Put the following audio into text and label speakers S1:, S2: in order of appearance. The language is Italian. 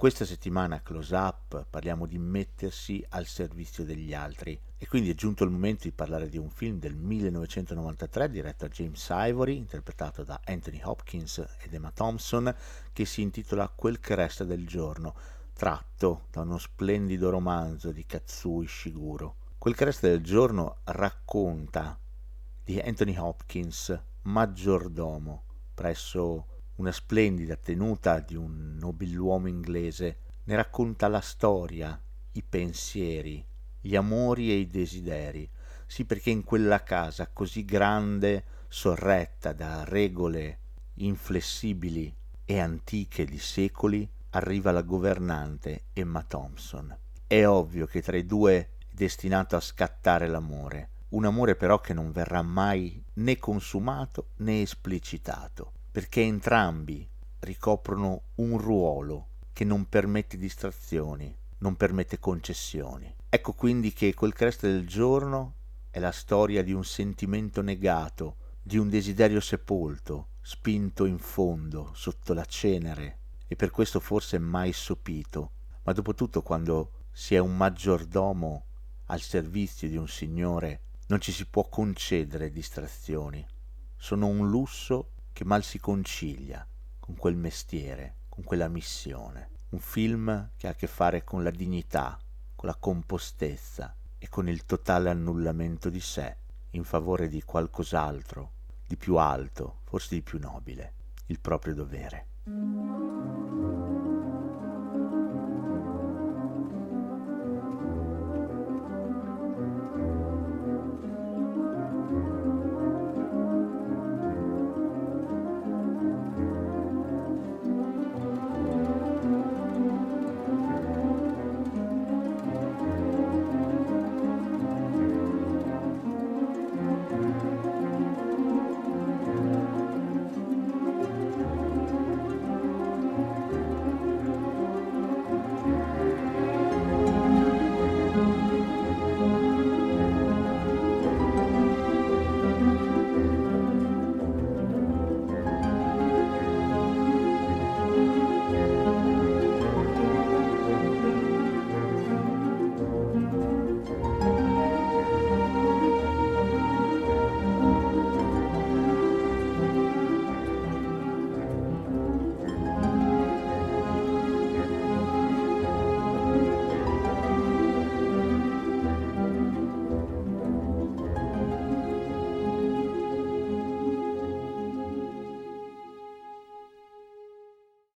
S1: Questa settimana Close Up parliamo di mettersi al servizio degli altri e quindi è giunto il momento di parlare di un film del 1993 diretto da James Ivory, interpretato da Anthony Hopkins ed Emma Thompson, che si intitola Quel che resta del giorno, tratto da uno splendido romanzo di Katsui Shiguro. Quel che resta del giorno racconta di Anthony Hopkins, maggiordomo presso una splendida tenuta di un nobiluomo inglese, ne racconta la storia, i pensieri, gli amori e i desideri. Sì, perché in quella casa così grande, sorretta da regole inflessibili e antiche di secoli, arriva la governante Emma Thompson. È ovvio che tra i due è destinato a scattare l'amore, un amore però che non verrà mai né consumato né esplicitato perché entrambi ricoprono un ruolo che non permette distrazioni, non permette concessioni. Ecco quindi che quel creste del giorno è la storia di un sentimento negato, di un desiderio sepolto, spinto in fondo, sotto la cenere, e per questo forse mai sopito. Ma dopo tutto quando si è un maggiordomo al servizio di un signore, non ci si può concedere distrazioni. Sono un lusso che mal si concilia con quel mestiere, con quella missione. Un film che ha a che fare con la dignità, con la compostezza e con il totale annullamento di sé in favore di qualcos'altro, di più alto, forse di più nobile, il proprio dovere.